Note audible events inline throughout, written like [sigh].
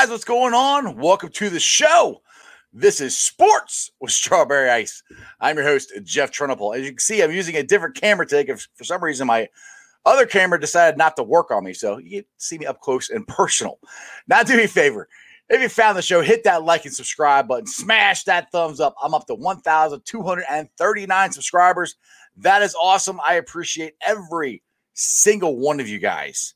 guys, what's going on? Welcome to the show. This is Sports with Strawberry Ice. I'm your host, Jeff Trunapole. As you can see, I'm using a different camera take. If for some reason my other camera decided not to work on me, so you see me up close and personal. Now, do me a favor. If you found the show, hit that like and subscribe button. Smash that thumbs up. I'm up to 1,239 subscribers. That is awesome. I appreciate every single one of you guys.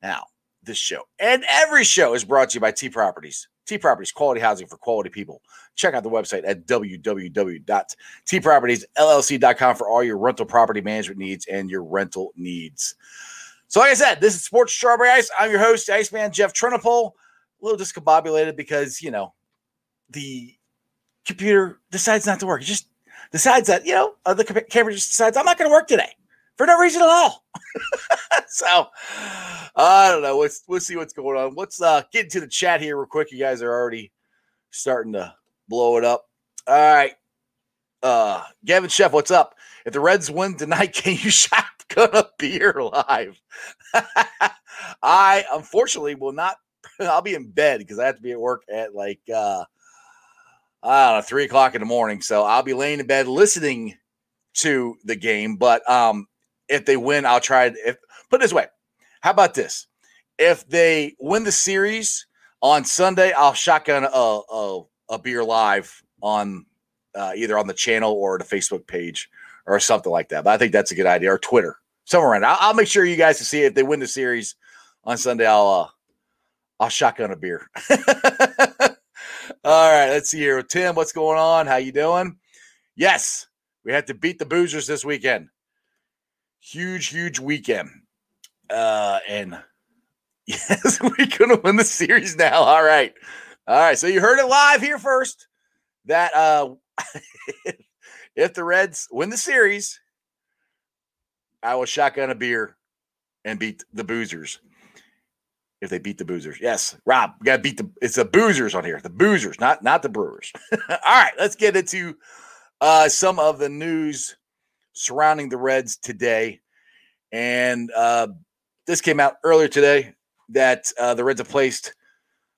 Now, this show and every show is brought to you by T Properties. T Properties, quality housing for quality people. Check out the website at www.tpropertiesllc.com for all your rental property management needs and your rental needs. So, like I said, this is Sports Strawberry Ice. I'm your host, Iceman Jeff Trinopole. A little discombobulated because, you know, the computer decides not to work. It just decides that, you know, the camera just decides I'm not going to work today for no reason at all. [laughs] so I don't know. Let's let's see what's going on. Let's uh get into the chat here real quick. You guys are already starting to blow it up. All right. Uh Gavin Chef, what's up? If the Reds win tonight, [laughs] can you shotgun a beer live? [laughs] I unfortunately will not I'll be in bed because I have to be at work at like uh I don't know, three o'clock in the morning. So I'll be laying in bed listening to the game. But um if they win, I'll try. If put it this way, how about this? If they win the series on Sunday, I'll shotgun a a, a beer live on uh, either on the channel or the Facebook page or something like that. But I think that's a good idea. Or Twitter, somewhere around. I'll, I'll make sure you guys can see it. if they win the series on Sunday. I'll uh, I'll shotgun a beer. [laughs] All right, let's see here. Tim, what's going on? How you doing? Yes, we have to beat the Boozers this weekend. Huge, huge weekend. Uh, and [laughs] yes, we're gonna win the series now. All right. All right. So you heard it live here first. That uh [laughs] if the Reds win the series, I will shotgun a beer and beat the boozers. If they beat the boozers. Yes, Rob, we gotta beat the it's the boozers on here. The boozers, not not the brewers. [laughs] All right, let's get into uh some of the news surrounding the Reds today. And uh this came out earlier today that uh, the Reds have placed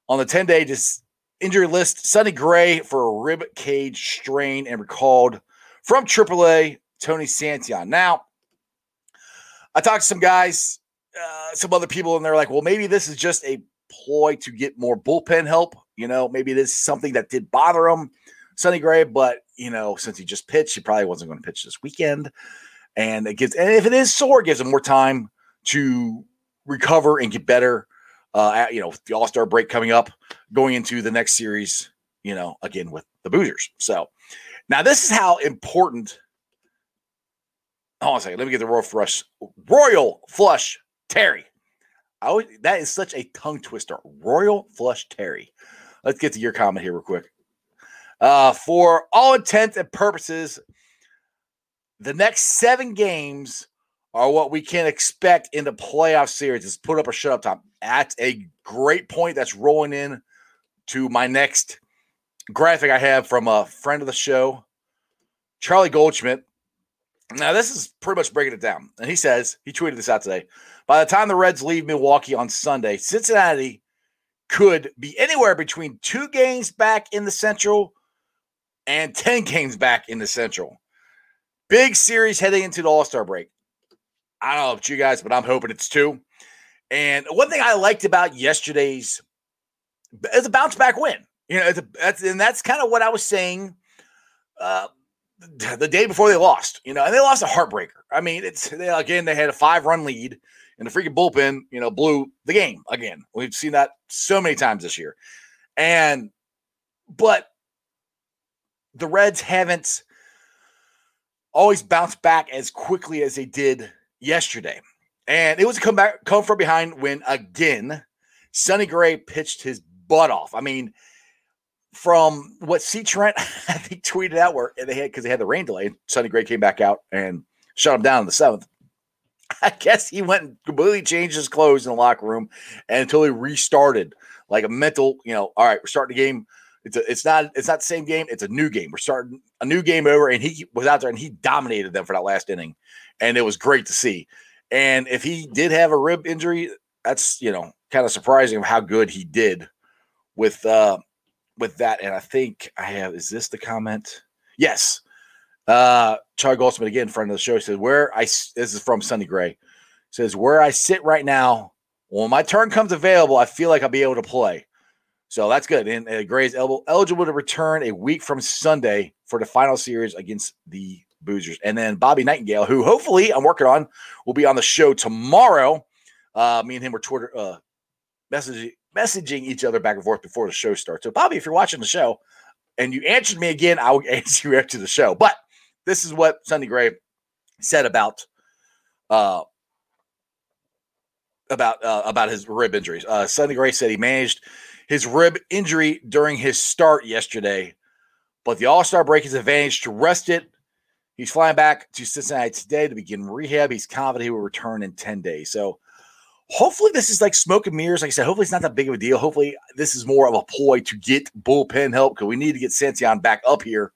on the 10 day dis- injury list Sonny Gray for a rib cage strain and recalled from AAA Tony Santillan. Now, I talked to some guys, uh, some other people, and they're like, well, maybe this is just a ploy to get more bullpen help. You know, maybe it is something that did bother him, Sonny Gray, but, you know, since he just pitched, he probably wasn't going to pitch this weekend. And it gives, and if it is sore, it gives him more time to recover and get better. Uh, at, you know, the All Star break coming up, going into the next series, you know, again with the Boozers. So now this is how important. Hold on a second. Let me get the Royal Flush. Royal Flush Terry. I that is such a tongue twister. Royal Flush Terry. Let's get to your comment here real quick. Uh, for all intents and purposes, the next seven games are what we can expect in the playoff series. Is put up or shut up time. That's a great point. That's rolling in to my next graphic I have from a friend of the show, Charlie Goldsmith. Now, this is pretty much breaking it down. And he says, he tweeted this out today. By the time the Reds leave Milwaukee on Sunday, Cincinnati could be anywhere between two games back in the Central and 10 games back in the Central. Big series heading into the All Star break. I don't know about you guys, but I'm hoping it's two. And one thing I liked about yesterday's is a bounce back win. You know, a, that's and that's kind of what I was saying uh, the day before they lost. You know, and they lost a heartbreaker. I mean, it's they, again they had a five run lead and the freaking bullpen, you know, blew the game again. We've seen that so many times this year. And, but the Reds haven't always bounced back as quickly as they did yesterday. And it was a come back, come from behind when again, Sonny Gray pitched his butt off. I mean, from what C. Trent, [laughs] I think, tweeted out where they had because they had the rain delay, Sonny Gray came back out and shut him down in the seventh. [laughs] I guess he went and completely changed his clothes in the locker room and until he restarted like a mental, you know, all right, we're starting the game. It's a, it's not it's not the same game. It's a new game. We're starting a new game over, and he was out there and he dominated them for that last inning, and it was great to see. And if he did have a rib injury, that's you know kind of surprising how good he did with uh with that. And I think I have is this the comment? Yes. Uh Charlie Goldsmith again, friend of the show, says where I this is from Sonny Gray. Says where I sit right now, when my turn comes available, I feel like I'll be able to play. So that's good. And uh, Gray's el- eligible to return a week from Sunday for the final series against the Boozers. And then Bobby Nightengale, who hopefully I'm working on, will be on the show tomorrow. Uh, me and him were Twitter uh, messaging messaging each other back and forth before the show starts. So, Bobby, if you're watching the show and you answered me again, I will [laughs] answer you after the show. But this is what Sonny Gray said about uh, about uh, about his rib injuries. Uh, Sonny Gray said he managed his rib injury during his start yesterday, but the All Star break is advantage to rest it. He's flying back to Cincinnati today to begin rehab. He's confident he will return in 10 days. So hopefully this is like smoke and mirrors. Like I said, hopefully it's not that big of a deal. Hopefully this is more of a ploy to get bullpen help because we need to get Santillan back up here.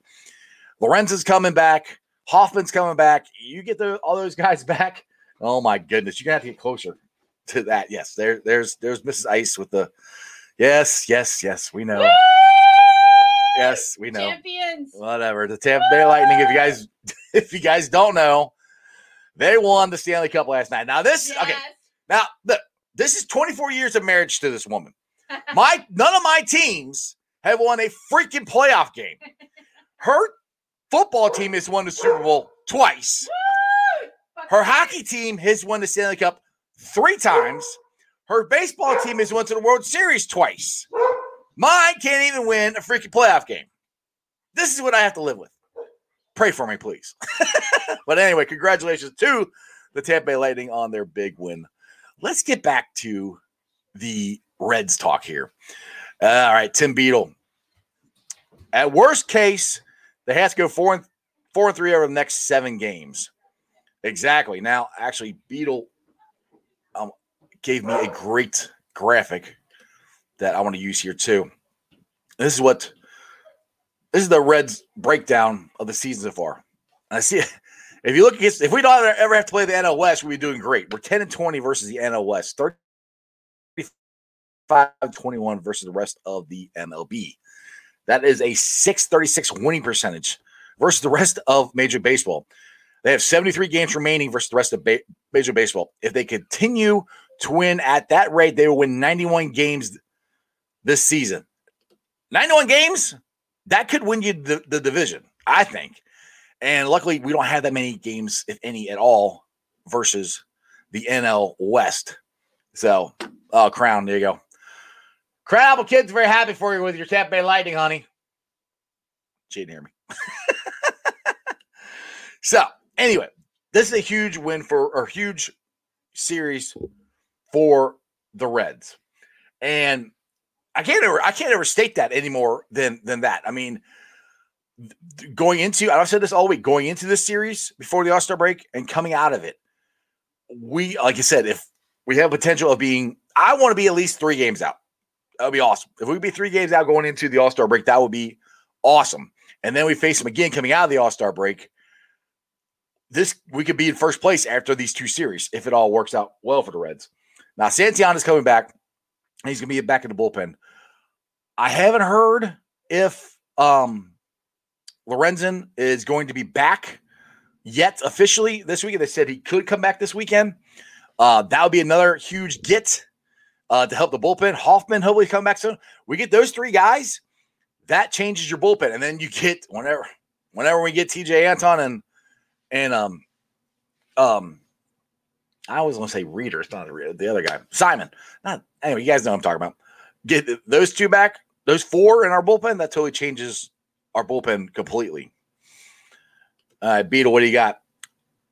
Lorenzen's coming back. Hoffman's coming back. You get the, all those guys [laughs] back. Oh my goodness, you're gonna have to get closer to that. Yes, there, there's there's Mrs. Ice with the yes, yes, yes. We know. Woo! Yes, we know. Champions. Whatever. The Tampa Bay Lightning. If you guys, [laughs] if you guys don't know, they won the Stanley Cup last night. Now this, okay. Now look, this is 24 years of marriage to this woman. [laughs] My none of my teams have won a freaking playoff game. [laughs] Her football team has won the Super Bowl twice. Her hockey team has won the Stanley Cup three times. Her baseball team has won to the World Series twice. Mine can't even win a freaking playoff game. This is what I have to live with. Pray for me, please. [laughs] but anyway, congratulations to the Tampa Bay Lightning on their big win. Let's get back to the Reds talk here. Uh, all right, Tim Beadle. At worst case, they have to go four and four and three over the next seven games. Exactly. Now, actually, Beetle um, gave me a great graphic that I want to use here too. This is what this is the Reds breakdown of the season so far. I see [laughs] if you look against if we don't ever- have to play the NL West, we'll be doing great. We're 10 and 20 versus the NL West, 35 21 versus the rest of the MLB. That is a 636 winning percentage versus the rest of Major Baseball. They have 73 games remaining versus the rest of ba- Major Baseball. If they continue to win at that rate, they will win 91 games this season. 91 games, that could win you the, the division, I think. And luckily, we don't have that many games, if any at all, versus the NL West. So, oh, Crown, there you go. Crown Apple Kid's very happy for you with your Tampa Bay Lightning, honey. She didn't hear me. [laughs] so, anyway, this is a huge win for, or huge series for the Reds. And I can't ever I can't ever state that any more than than that. I mean, going into I've said this all week, going into this series before the All-Star break and coming out of it, we like I said, if we have potential of being, I want to be at least three games out. That would be awesome. If we be three games out going into the All-Star break, that would be awesome. And then we face them again coming out of the All-Star break. This we could be in first place after these two series if it all works out well for the Reds. Now Santillan is coming back. He's gonna be back in the bullpen. I haven't heard if um Lorenzen is going to be back yet officially this weekend. They said he could come back this weekend. Uh, that would be another huge get uh, to help the bullpen. Hoffman hopefully come back soon. We get those three guys, that changes your bullpen, and then you get whenever whenever we get Tejay Antone and and um um I always want to say Reader. It's not a Reader. The other guy, Simon. Not anyway. You guys know I'm talking about. Get those two back. Those four in our bullpen. That totally changes our bullpen completely. Uh, Beetle, what do you got?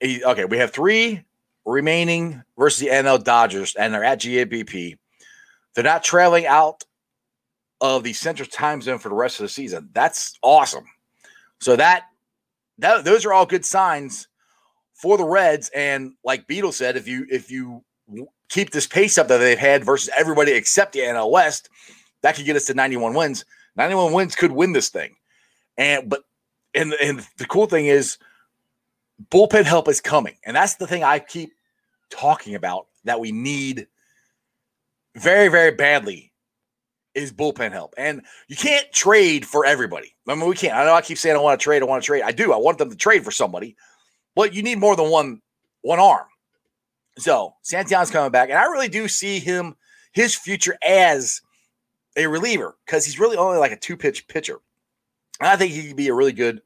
He, okay, we have three remaining versus the NL Dodgers, and they're at GABP. They're not trailing out of the Central Time Zone for the rest of the season. That's awesome. So that that those are all good signs for the Reds. And like Beetle said, if you if you keep this pace up that they've had versus everybody except the NL West, that could get us to 91 wins. 91 wins could win this thing. And but and and the cool thing is bullpen help is coming. And that's the thing I keep talking about that we need very, very badly is bullpen help. And you can't trade for everybody. I mean, we can't. I know I keep saying I want to trade, I want to trade. I do. I want them to trade for somebody, but you need more than one one arm. So Santillan's coming back, and I really do see him his future as a reliever because he's really only like a two pitch pitcher. And I think he could be a really good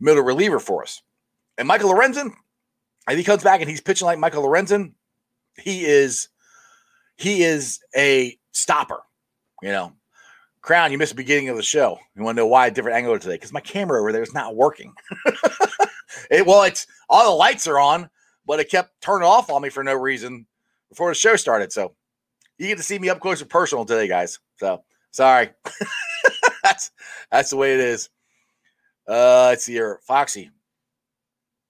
middle reliever for us. And Michael Lorenzen, if he comes back and he's pitching like Michael Lorenzen, he is he is a stopper. You know, Crown, you missed the beginning of the show. You want to know why a different angle today? Because my camera over there is not working. [laughs] it well, it's all the lights are on, but it kept turning off on me for no reason before the show started. So you get to see me up close and personal today, guys. So sorry. [laughs] that's that's the way it is. Uh, let's see Foxy.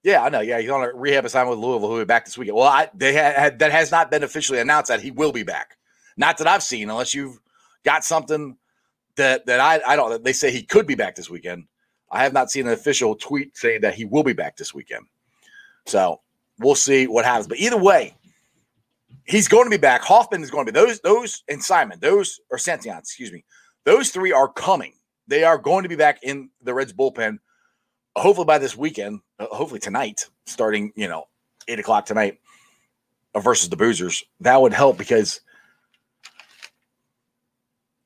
Yeah, I know. Yeah, he's on a rehab assignment with Louisville. Who'll be back this weekend. Well, I, they had, had that has not been officially announced that he will be back. Not that I've seen, unless you've got something that that I I don't. They say he could be back this weekend. I have not seen an official tweet saying that he will be back this weekend. So we'll see what happens. But either way, he's going to be back. Hoffman is going to be those those and Simon those or Santillan, excuse me. Those three are coming. They are going to be back in the Reds bullpen. Hopefully by this weekend. Uh, hopefully tonight, starting you know eight o'clock tonight uh, versus the Boozers. That would help because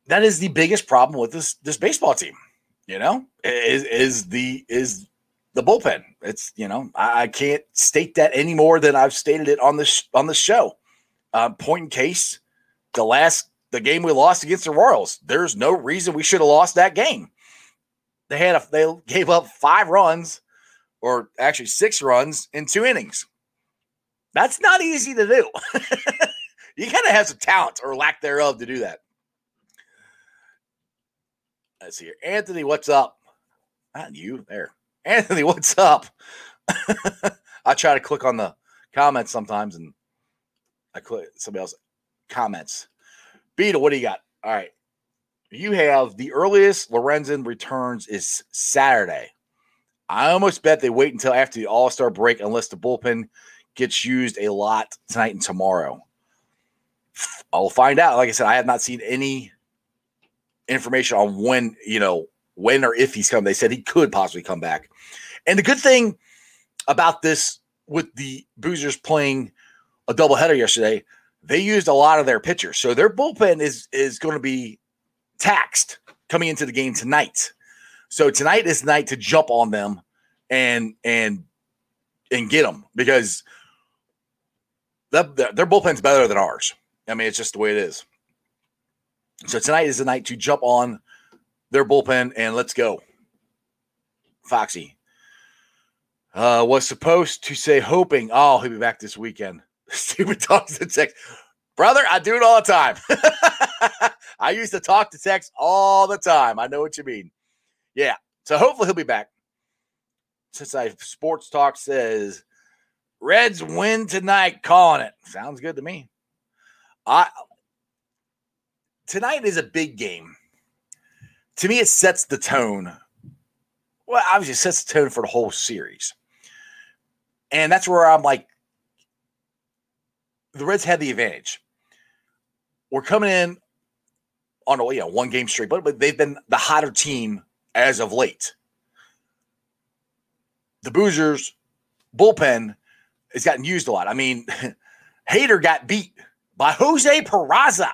that is the biggest problem with this this baseball team. You know, is is the is the bullpen. It's you know I, I can't state that any more than I've stated it on this on the show. Uh, point in case, the last the game we lost against the Royals. There's no reason we should have lost that game. They had a, they gave up five runs, or actually six runs in two innings. That's not easy to do. [laughs] you gotta have some talent or lack thereof to do that. Let's see here. Anthony, what's up? Not you there. Anthony, [laughs] what's up? I try to click on the comments sometimes and I click somebody else comments. Beetle, what do you got? All right. You have the earliest Lorenzen returns is Saturday. I almost bet they wait until after the All Star break unless the bullpen gets used a lot tonight and tomorrow. I'll find out. Like I said, I have not seen any information on when, you know, when or if he's coming. They said he could possibly come back. And the good thing about this with the Boozers playing a doubleheader yesterday, they used a lot of their pitchers. So their bullpen is is going to be taxed coming into the game tonight. So tonight is night to jump on them and and and get them because the, their bullpen's better than ours. I mean, it's just the way it is. So tonight is the night to jump on their bullpen and let's go. Foxy uh, was supposed to say hoping, oh, he'll be back this weekend. [laughs] Stupid talks to text. Brother, I do it all the time. [laughs] I used to talk to text all the time. I know what you mean. Yeah. So hopefully he'll be back. Since I sports talk says Reds win tonight, calling it. Sounds good to me. I tonight is a big game. To me, it sets the tone. Well, obviously, it sets the tone for the whole series. And that's where I'm like, the Reds had the advantage. We're coming in on a you know, one game streak, but, but they've been the hotter team as of late. The Boozers bullpen has gotten used a lot. I mean, [laughs] Hader got beat by Jose Peraza.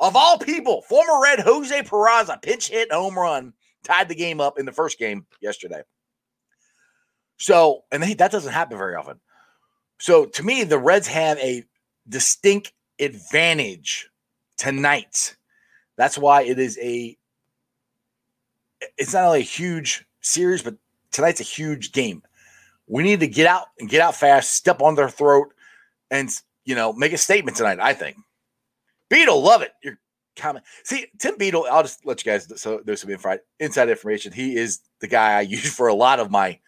Of all people, former Red Jose Peraza pinch hit home run tied the game up in the first game yesterday. So, and they, that doesn't happen very often. So, to me, the Reds have a distinct advantage tonight. That's why it is a it's not only a huge series, but tonight's a huge game. We need to get out and get out fast, step on their throat, and you know, make a statement tonight. I think. Beetle, love it. Your comment. See, Tim Beetle. I'll just let you guys. So there's some inside information. He is the guy I [laughs] use for a lot of my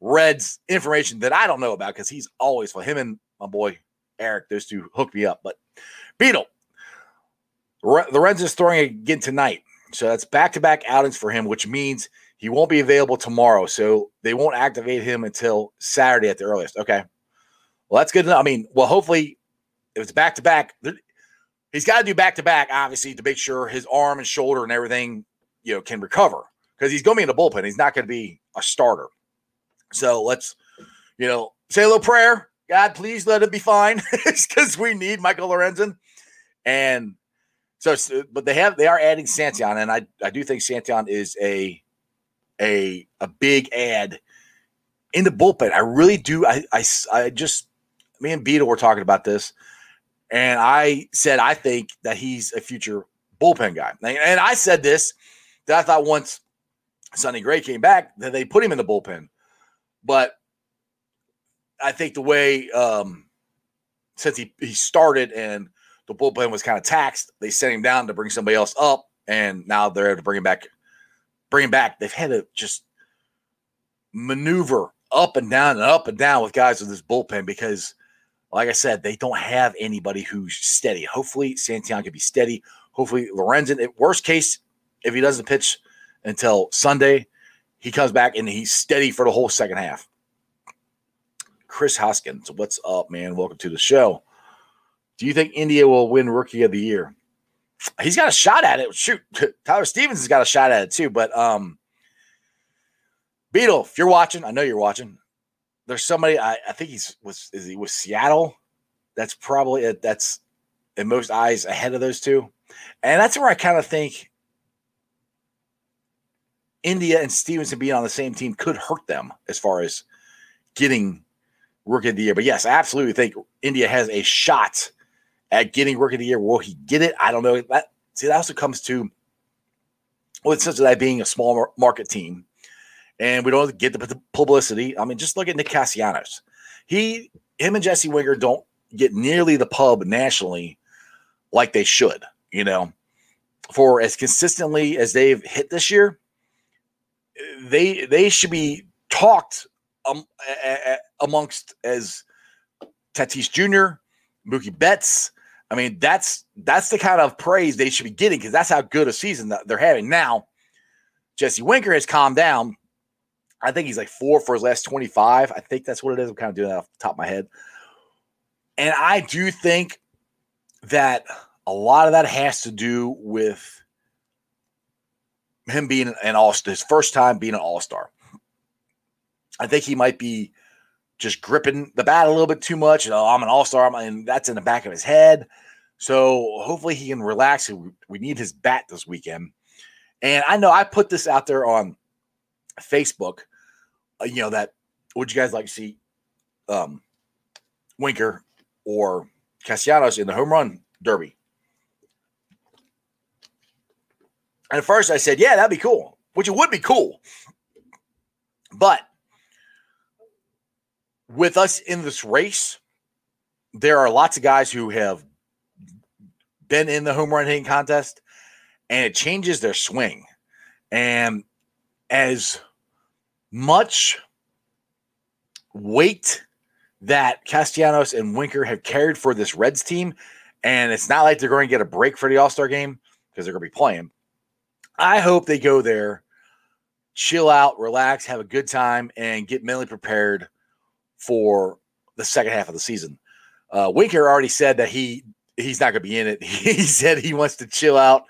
Reds information that I don't know about because he's always for him and my boy Eric. Those two hook me up. But Beetle, Reds is throwing again tonight. So that's back to back outings for him, which means he won't be available tomorrow. So they won't activate him until Saturday at the earliest. Okay. Well, that's good enough. I mean, well, hopefully, if it's back to back, he's got to do back to back, obviously, to make sure his arm and shoulder and everything, you know, can recover because he's going to be in the bullpen. He's not going to be a starter. So let's, you know, say a little prayer. God, please let it be fine [laughs] because we need Michael Lorenzen. And so, but they have they are adding Santillan, and I I do think Santillan is a a a big ad in the bullpen. I really do. I I, I just me and Beetle were talking about this, and I said I think that he's a future bullpen guy. And I said this that I thought once Sonny Gray came back that they put him in the bullpen, but I think the way um, since he he started and the bullpen was kind of taxed. They sent him down to bring somebody else up, and now they're able to bring him back. Bring him back. They've had to just maneuver up and down and up and down with guys with this bullpen because, like I said, they don't have anybody who's steady. Hopefully, Santillan can be steady. Hopefully, Lorenzen. At worst case, if he doesn't pitch until Sunday, he comes back and he's steady for the whole second half. Chris Hoskins, what's up, man? Welcome to the show. Do you think India will win Rookie of the Year? He's got a shot at it. Shoot, [laughs] Tyler Stephenson has got a shot at it too. But um, Beetle, if you're watching, I know you're watching. There's somebody I, I think he's was is he with Seattle. That's probably it. That's in most eyes ahead of those two, and that's where I kind of think India and Stephenson being on the same team could hurt them as far as getting rookie of the year. But yes, I absolutely think India has a shot at getting rookie of the year. Will he get it? I don't know. That see, that also comes to well, it's such that being a small market team, and we don't get the publicity. I mean, just look at Nick Castellanos. He, him, and Jesse Winker don't get nearly the pub nationally like they should. You know, for as consistently as they've hit this year, they they should be talked um, a, a, amongst as Tatis Jr., Mookie Betts, I mean, that's that's the kind of praise they should be getting because that's how good a season that they're having. Now, Jesse Winker has calmed down. I think he's like four for his last 25. I think that's what it is. I'm kind of doing that off the top of my head. And I do think that a lot of that has to do with him being an all his first time being an all star. I think he might be just gripping the bat a little bit too much. Oh, I'm an all star, and that's in the back of his head. So hopefully he can relax. We need his bat this weekend. And I know I put this out there on Facebook. Uh, you know that would you guys like to see um, Winker or Castellanos in the home run derby? And at first I said, yeah, that'd be cool, which it would be cool. But with us in this race, there are lots of guys who have been in the home run hitting contest and it changes their swing. And as much weight that Castellanos and Winker have carried for this Reds team, and it's not like they're going to get a break for the All Star game because they're going to be playing. I hope they go there, chill out, relax, have a good time, and get mentally prepared for the second half of the season. Uh, Winker already said that he he's not going to be in it. [laughs] He said he wants to chill out,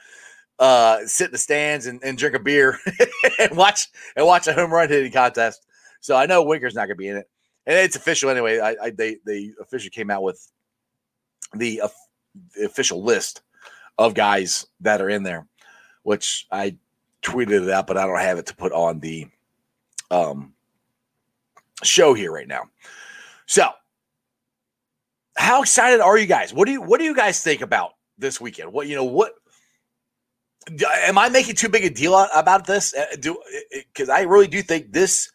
uh, sit in the stands and, and drink a beer [laughs] and watch and watch a home run hitting contest. So I know Winker's not going to be in it, and it's official anyway. I, I they they officially came out with the, uh, the official list of guys that are in there, which I tweeted it out, but I don't have it to put on the um show here right now. So how excited are you guys? What do you what do you guys think about this weekend? What you know what am I making too big a deal about this? Uh, do because I really do think this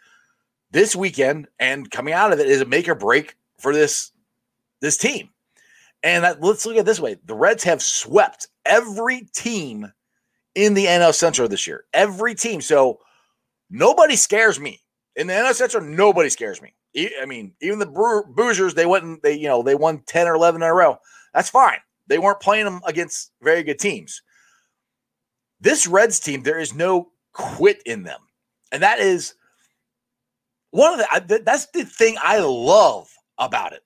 this weekend and coming out of it is a make or break for this this team. And that, let's look at this way: the Reds have swept every team in the NL Central this year. Every team. So nobody scares me in the NL Central. Nobody scares me. I mean, even the Boozers, they went and they you know they won ten or eleven in a row. That's fine. They weren't playing them against very good teams. This Reds team, there is no quit in them. And that is one of the that's the thing I love about it.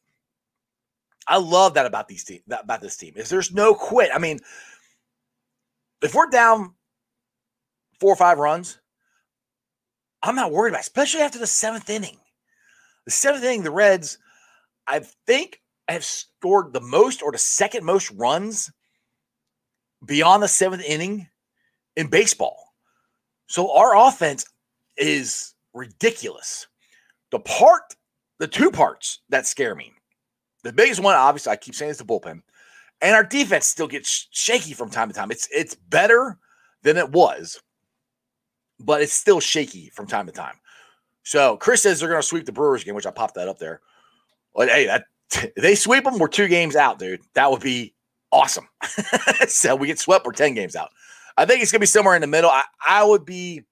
I love that about these team about this team is there's no quit. I mean, if we're down four or five runs, I'm not worried about, it, especially after the seventh inning. The seventh inning, the Reds, I think, have scored the most or the second most runs beyond the seventh inning in baseball. So our offense is ridiculous. The part, the two parts that scare me, the biggest one, obviously, I keep saying is the bullpen, and our defense still gets shaky from time to time. It's it's better than it was, but it's still shaky from time to time. So Chris says they're going to sweep the Brewers game, which I popped that up there. But hey, that [laughs] they sweep them, we're two games out, dude. That would be awesome. [laughs] so we get swept, we're ten games out. I think it's going to be somewhere in the middle. I, I would be,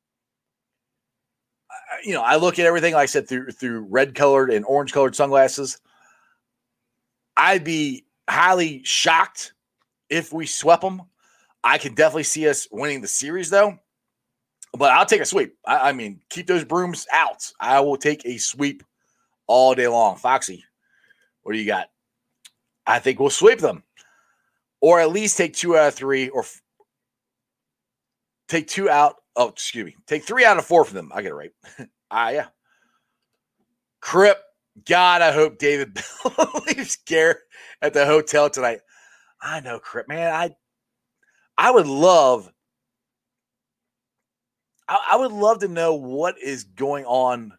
you know, I look at everything like I said through through red colored and orange colored sunglasses. I'd be highly shocked if we swept them. I can definitely see us winning the series though. But I'll take a sweep. I, I mean, keep those brooms out. I will take a sweep all day long. Foxy, what do you got? I think we'll sweep them, or at least take two out of three, or Take two out. Oh, excuse me. Take three out of four for them. I get it right. [laughs] ah, yeah. Crip. God, I hope David [laughs] leaves Garrett at the hotel tonight. I know, Crip, man. I I would love I, I would love to know what is going on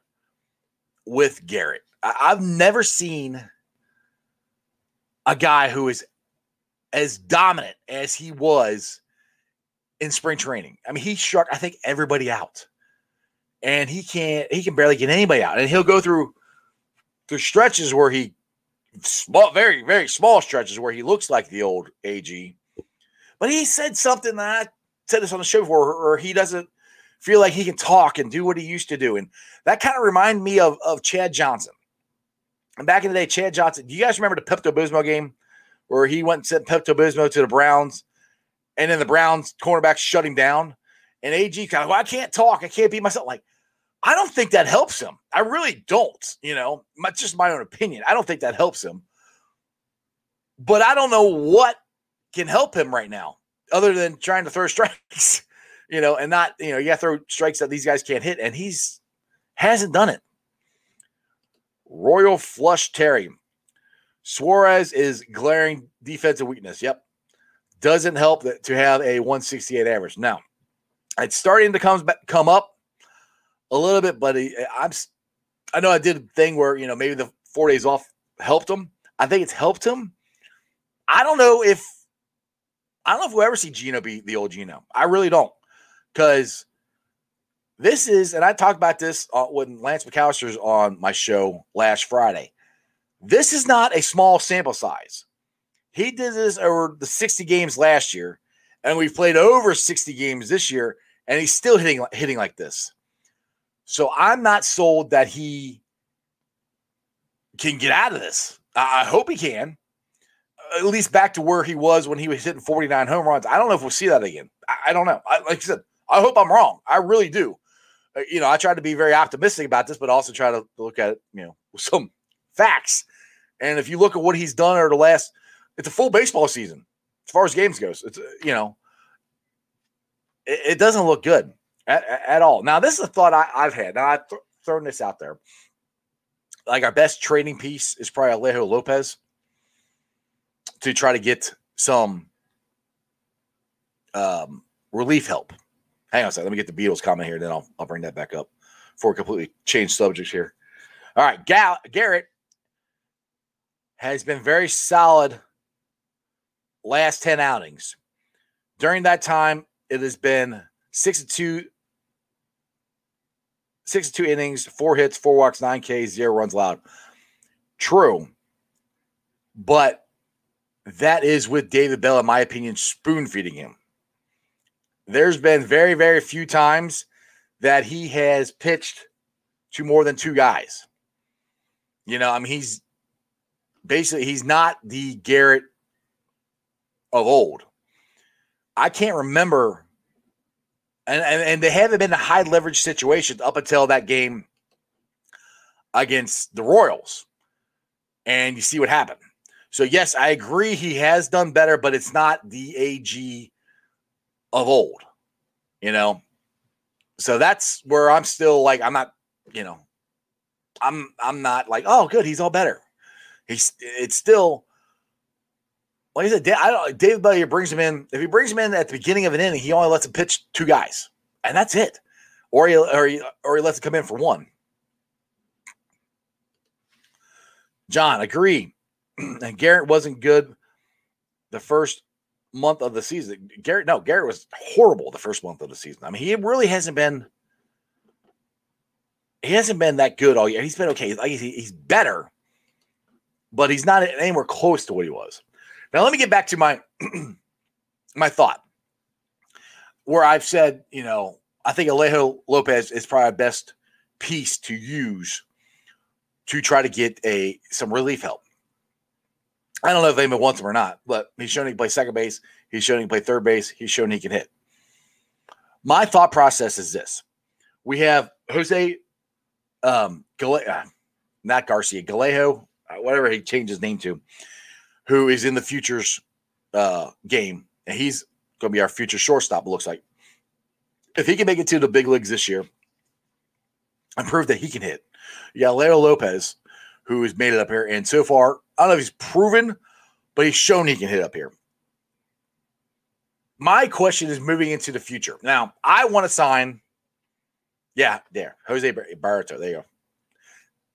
with Garrett. I, I've never seen a guy who is as dominant as he was in spring training. I mean, he struck, I think, everybody out. And he can't, he can barely get anybody out. And he'll go through through stretches where he small, very, very small stretches where he looks like the old AG. But he said something that I said this on the show before, or he doesn't feel like he can talk and do what he used to do. And that kind of reminded me of, of Chad Johnson. And back in the day, Chad Johnson, do you guys remember the Pepto Bismol game where he went and sent Pepto Bismol to the Browns and then the Browns cornerback shut him down. And AG kind of, well, I can't talk. I can't be myself. Like, I don't think that helps him. I really don't. You know, just my own opinion. I don't think that helps him. But I don't know what can help him right now, other than trying to throw [laughs] strikes. You know, and not you know you got to throw strikes that these guys can't hit, and he's hasn't done it. Royal Flush Terry. Suarez is glaring defensive weakness. Yep doesn't help to have a 168 average. Now, it's starting to come come up a little bit, but I'm I know I did a thing where you know maybe the four days off helped him. I think it's helped him. I don't know if I don't know if we'll ever see Gino be the old Gino. I really don't, because this is, and I talked about this uh, when Lance McAlister's on my show last Friday. This is not a small sample size. He did this over the 60 games last year, and we've played over 60 games this year, and he's still hitting hitting like this. So I'm not sold that he can get out of this. I hope he can. At least back to where he was when he was hitting 49 home runs. I don't know if we'll see that again. I, don't know. I, like I said, I hope I'm wrong. I really do. Uh, you know, I try to be very optimistic about this, but also try to look at you know, [laughs] some facts. And if you look at what he's done over the last it's a full baseball season as far as games goes. It's you know, it, it doesn't look good at, at, all. Now, this is a thought I, have had. Now, I've th- thrown this out there. Like our best trading piece is probably Alejo Lopez to try to get some um, relief help. Hang on a second. Let me get the Beatles comment here, then I'll, I'll bring that back up for we completely change subjects here. All right, Gal- Garrett has been very solid last 10 outings. During that time, it has been 6 to 2 six to two innings, four hits, four walks, nine Ks, zero runs allowed. True. But that is with David Bell, in my opinion, spoon feeding him. There's been very, very few times that he has pitched to more than two guys. You know, I mean, he's basically he's not the Garrett of old. I can't remember, and, and, and they haven't been in high leverage situations up until that game against the Royals. And you see what happened. So, yes, I agree he has done better, but it's not the AG of old, you know? So that's where I'm still like, I'm not, you know, I'm I'm not like, oh, good, he's all better. He's it's still like I said, I don't David Bellier brings him in. If he brings him in at the beginning of an inning, he only lets him pitch two guys, and that's it. Or he or he, or he lets him come in for one. John, agree. [clears throat] and Garrett wasn't good the first month of the season. Garrett, no, Garrett was horrible the first month of the season. I mean, he really hasn't been. He hasn't been that good all year. He's been okay. He's better, but he's not anywhere close to what he was. Now, let me get back to my [clears throat] my thought, where I've said, you know, I think Alejo Lopez is probably our best piece to use to try to get a some relief help. I don't know if anyone wants him or not, but he's shown he can play second base. He's shown he can play third base. He's shown he can hit. My thought process is this: we have Jose, um, Gale- uh, not Garcia, Galejo, uh, whatever he changed his name to, who is in the futures uh, game, and he's going to be our future shortstop. It looks like if he can make it to the big leagues this year and prove that he can hit, you got Leo Lopez, who has made it up here, and so far I don't know if he's proven, but he's shown he can hit up here. My question is moving into the future. Now, I want to sign. Yeah, there, Jose Barrero. There you go.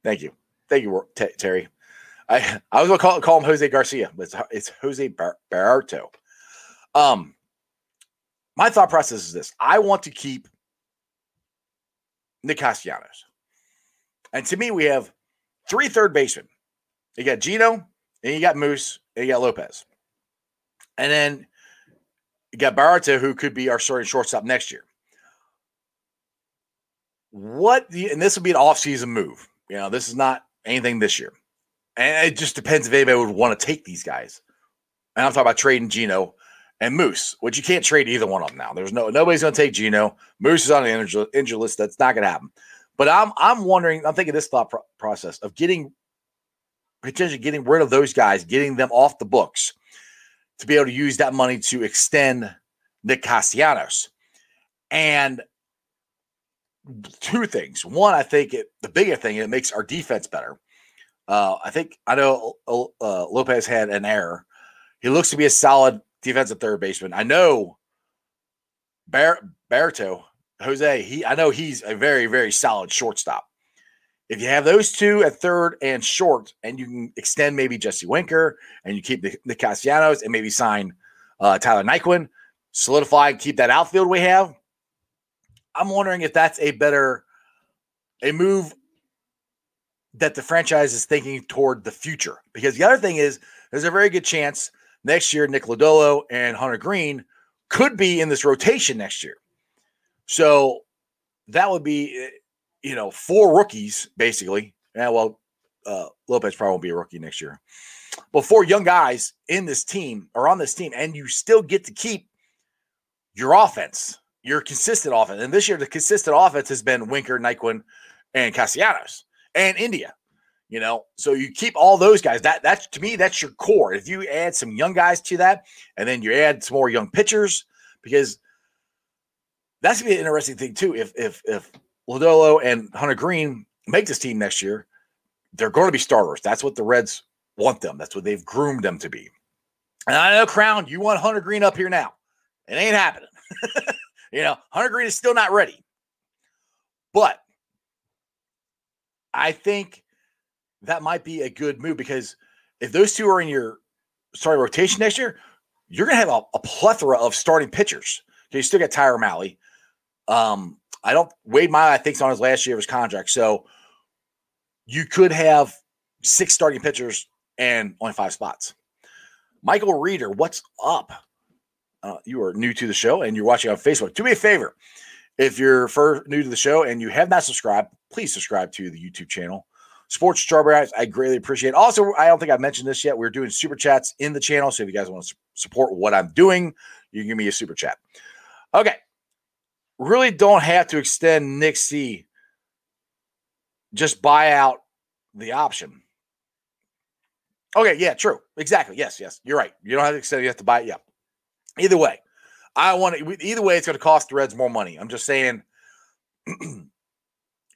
Thank you, thank you, Terry. I I was gonna call call him Jose Garcia, but it's, it's Jose Bar- Barrero. Um, my thought process is this: I want to keep Nick Castellanos, and to me, we have three third basemen. You got Gino, and you got Moose, and you got Lopez. And then you got Barata, who could be our starting shortstop next year. What the, and this would be an off-season move. You know, this is not anything this year. And it just depends if anybody would want to take these guys. And I'm talking about trading Gino and Moose, which you can't trade either one of them now. There's no nobody's going to take Gino. Moose is on the injury, injury list. That's not going to happen. But I'm I'm wondering. I'm thinking this thought pro- process of getting potentially getting rid of those guys, getting them off the books to be able to use that money to extend Nick Castellanos. And two things. One, I think it, the bigger thing, it makes our defense better. Uh, I think I know uh, Lopez had an error. He looks to be a solid defensive third baseman. I know Bar- Barrero, Jose, he I know he's a very, very solid shortstop. If you have those two at third and short, and you can extend maybe Jesse Winker and you keep the, the Castellanos and maybe sign uh, Tyler Naquin, solidify and keep that outfield we have. I'm wondering if that's a better a move that the franchise is thinking toward the future. Because the other thing is, there's a very good chance next year Nick Lodolo and Hunter Greene could be in this rotation next year. So that would be eh, you know, four rookies basically. Yeah, well, uh, Lopez probably won't be a rookie next year. But four young guys in this team or on this team, and you still get to keep your offense, your consistent offense. And this year, the consistent offense has been Winker, Naquin, and Castellanos and India. You know, so you keep all those guys. That that's to me, that's your core. If you add some young guys to that, and then you add some more young pitchers, because that's gonna be an interesting thing too. If if if Lodolo and Hunter Greene make this team next year, they're going to be starters. That's what the Reds want them. That's what they've groomed them to be. And I know, Crown, you want Hunter Greene up here now. It ain't happening. [laughs] you know, Hunter Greene is still not ready. But I think that might be a good move because if those two are in your starting rotation next year, you're going to have a, a, plethora of starting pitchers. Okay, you still got Tyler Mahle. Um, I don't Wade Miley, I think's on his last year of his contract, so you could have six starting pitchers and only five spots. Michael Reeder, what's up? Uh, you are new to the show and you're watching on Facebook. Do me a favor. If you're first new to the show and you have not subscribed, please subscribe to the YouTube channel. Sports Strawberry Ice, I greatly appreciate. It. Also, I don't think I've mentioned this yet. We're doing super chats in the channel. So if you guys want to support what I'm doing, you can give me a super chat. Okay. Really don't have to extend Nick C. Just buy out the option. Okay, yeah, true. Exactly. Yes, yes. You're right. You don't have to extend, you have to buy it. Yeah. Either way, I want to, either way, it's going to cost the Reds more money. I'm just saying [clears throat]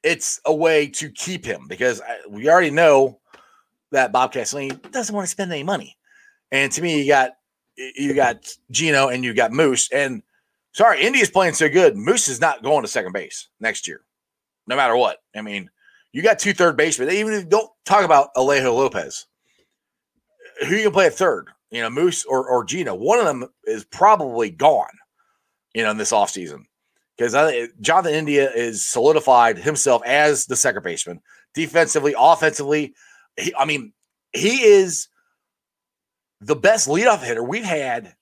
it's a way to keep him because I, we already know that Bob Castellini doesn't want to spend any money. And to me, you got you got Gino and you got Moose. And sorry, Indy is playing so good. Moose is not going to second base next year, no matter what. I mean, you got two third basemen. Even if you don't talk about Alejo Lopez, who you can play at third, you know, Moose or, or Gino, one of them is probably gone, you know, in this offseason because Jonathan India is solidified himself as the second baseman, defensively, offensively. He, I mean, he is the best leadoff hitter we've had,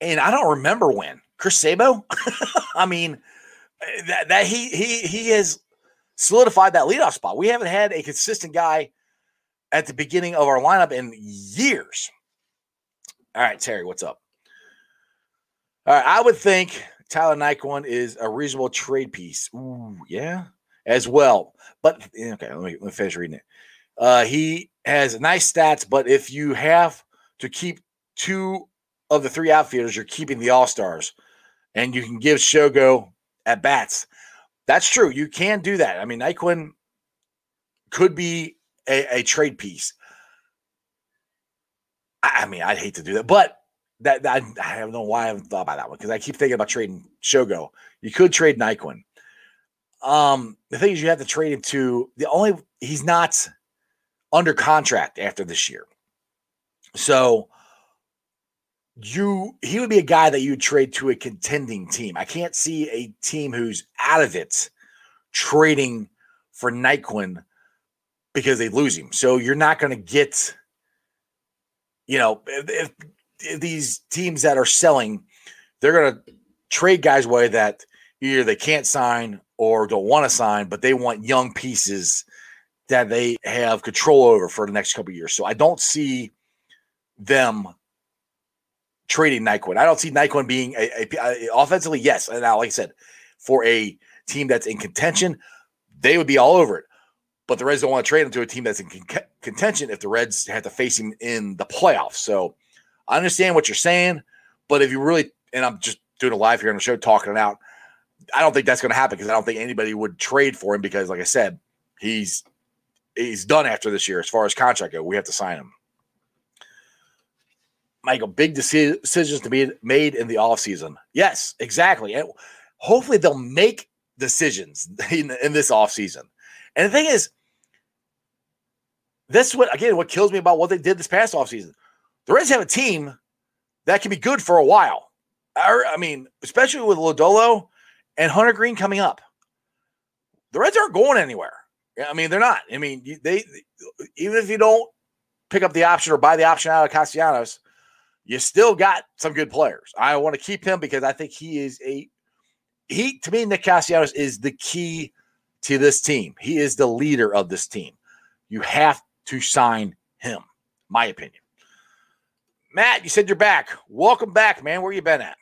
and I don't remember when Chris Sabo. [laughs] I mean, eh, that, that he he he has solidified that leadoff spot. We haven't had a consistent guy at the beginning of our lineup in years. All right, Terry, what's up? All right, I would think Tyler Naquin is a reasonable trade piece. Ooh, yeah, as well. But okay, let me, let me finish reading it. Uh, he has nice stats, but if you have to keep two of the three outfielders, you're keeping the all stars, and you can give Shogo at bats. That's true. You can do that. I mean, Naquin could be a, a trade piece. I, I mean, I'd hate to do that, but that, that I don't know why I haven't thought about that one because I keep thinking about trading Shogo. You could trade Naquin. Um, the thing is, you have to trade him to the only he's not under contract after this year, so you he would be a guy that you trade to a contending team. I can't see a team who's out of it trading for Naquin because they lose him. So you're not going to get, you know, if, these teams that are selling, they're going to trade guys away that either they can't sign or don't want to sign, but they want young pieces that they have control over for the next couple years. So I don't see them trading Naquin. I don't see Naquin being a, a, a, offensively, yes. And now, like I said, for a team that's in contention, they would be all over it. But the Reds don't want to trade him to a team that's in con- contention if the Reds have to face him in the playoffs. So I understand what you're saying, but if you really, and I'm just doing a live here on the show talking it out, I don't think that's going to happen because I don't think anybody would trade for him because, like I said, he's he's done after this year as far as contract go. We have to sign him. Michael, big decisions to be made in the offseason. Yes, exactly. And hopefully they'll make decisions [laughs] in, in this offseason. And the thing is, that's what again what kills me about what they did this past offseason the Reds have a team that can be good for a while. I mean, especially with Lodolo and Hunter Greene coming up. The Reds aren't going anywhere. I mean, they're not. I mean, they even if you don't pick up the option or buy the option out of Castellanos, you still got some good players. I want to keep him because I think he is a he to me, Nick Castellanos is the key to this team. He is the leader of this team. You have to sign him, my opinion. Matt, you said you're back. Welcome back, man. Where you been at?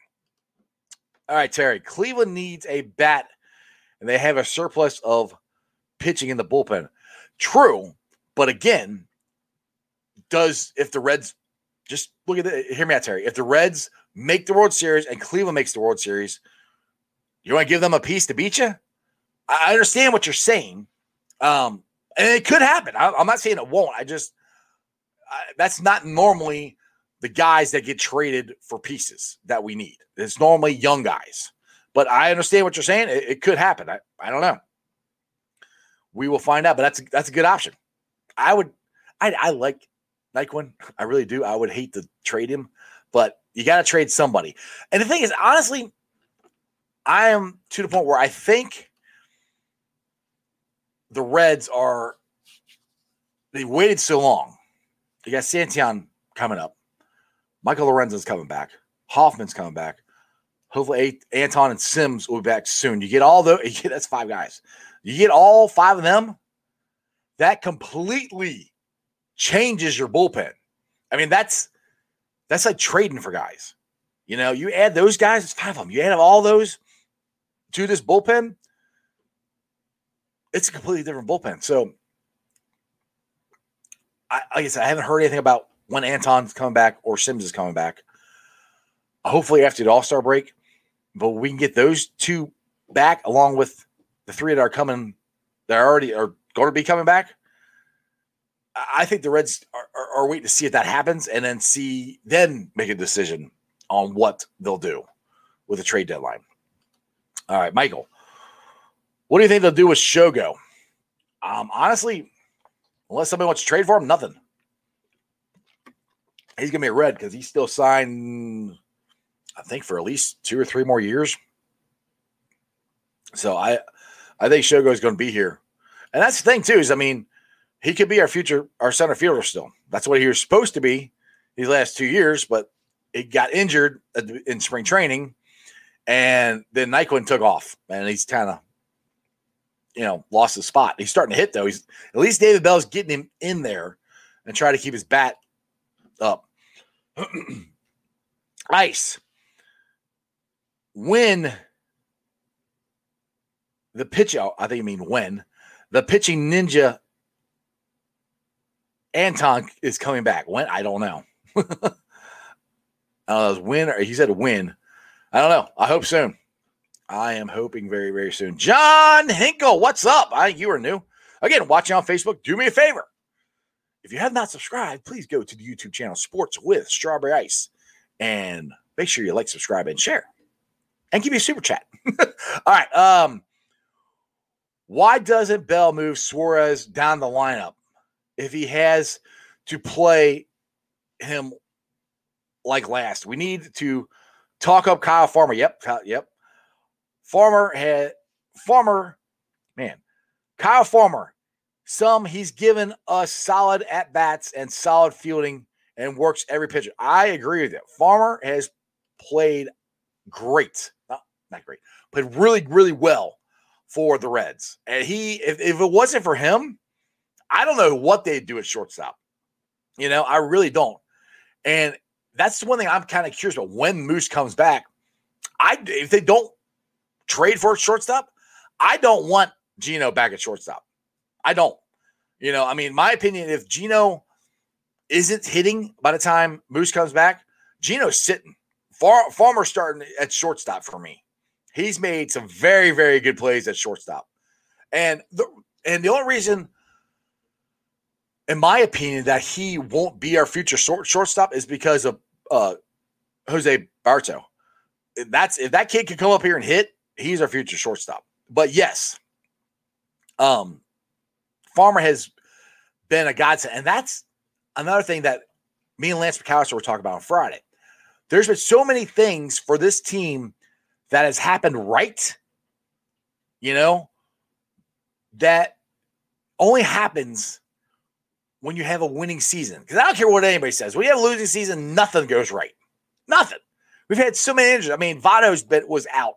All right, Terry. Cleveland needs a bat, and they have a surplus of pitching in the bullpen. True, but again, does if the Reds just look at it, hear me out, Terry. If the Reds make the World Series and Cleveland makes the World Series, you want to give them a piece to beat you? I understand what you're saying, um, and it could happen. I, am not saying it won't. I just I, that's not normally the guys that get traded for pieces that we need. It's normally young guys. But I understand what you're saying. It, it, could happen. I, I don't know. We will find out, but that's that's a good option. I would I, I like Naquin. I really do. I would hate to trade him, but you got to trade somebody. And the thing is, honestly, I am to the point where I think the Reds are they waited so long. You got Santillan coming up. Michael Lorenzen's coming back. Hoffman's coming back. Hopefully, Antone and Sims will be back soon. You get all those. [laughs] That's five guys. You get all five of them. That completely changes your bullpen. I mean, that's that's like trading for guys. You know, you add those guys, it's five of them. You add all those to this bullpen, it's a completely different bullpen. So, I, like I said, I haven't heard anything about when Antone's coming back or Sims is coming back. Hopefully, after the All Star break, but we can get those two back along with the three that are coming, that are already are going to be coming back. I think the Reds are, are, are, waiting to see if that happens and then see, then make a decision on what they'll do with a trade deadline. All right, Michael, what do you think they'll do with Shogo? Um, honestly, unless somebody wants to trade for him, nothing. He's gonna be red because he's still signed, I think, for at least two or three more years. So I, I think Shogo is going to be here, and that's the thing too. Is I mean, he could be our future, our center fielder still. That's what he was supposed to be these last two years, but he got injured in spring training, and then Naquin took off, and he's kind of, you know, lost his spot. He's starting to hit though. He's at least David Bell's getting him in there and try to keep his bat up. [clears throat] Ice. When the pitch, out, I think you mean when the pitching ninja Antone is coming back. When I don't know. I don't know. When or he said when. I don't know. I hope soon. I am hoping very, very soon. John Hinkle, what's up? I you are new. Again, watching on Facebook, do me a favor. If you have not subscribed, please go to the YouTube channel Sports with Strawberry Ice and make sure you like, subscribe, and share. And give me a super chat. [laughs] All right. Um, why doesn't Bell move Suarez down the lineup? if he has to play him like last. We need to talk up Kyle Farmer. Yep, yep. Farmer had Farmer, man, Kyle Farmer. Some he's given us solid at bats and solid fielding and works every pitch. I agree with you. Farmer has played great, not, not great, but really, really well for the Reds. And he, if, if it wasn't for him, I don't know what they'd do at shortstop. You know, I really don't. And that's the one thing I'm kind of curious about. When Moose comes back, I if they don't trade for shortstop, I don't want Gino back at shortstop. I don't. You know, I mean, my opinion, if Gino isn't hitting by the time Moose comes back, Gino's sitting. Far, Farmer starting at shortstop for me. He's made some very, very good plays at shortstop. And the and the only reason in my opinion, that he won't be our future short, shortstop is because of uh, Jose Barrero. That's if that kid can come up here and hit, he's our future shortstop. But yes, um, Farmer has been a godsend, and that's another thing that me and Lance McAlister were talking about on Friday. There's been so many things for this team that has happened right, you know, that only happens when you have a winning season. Because I don't care what anybody says. When you have a losing season, nothing goes right. Nothing. We've had so many injuries. I mean, Votto's was out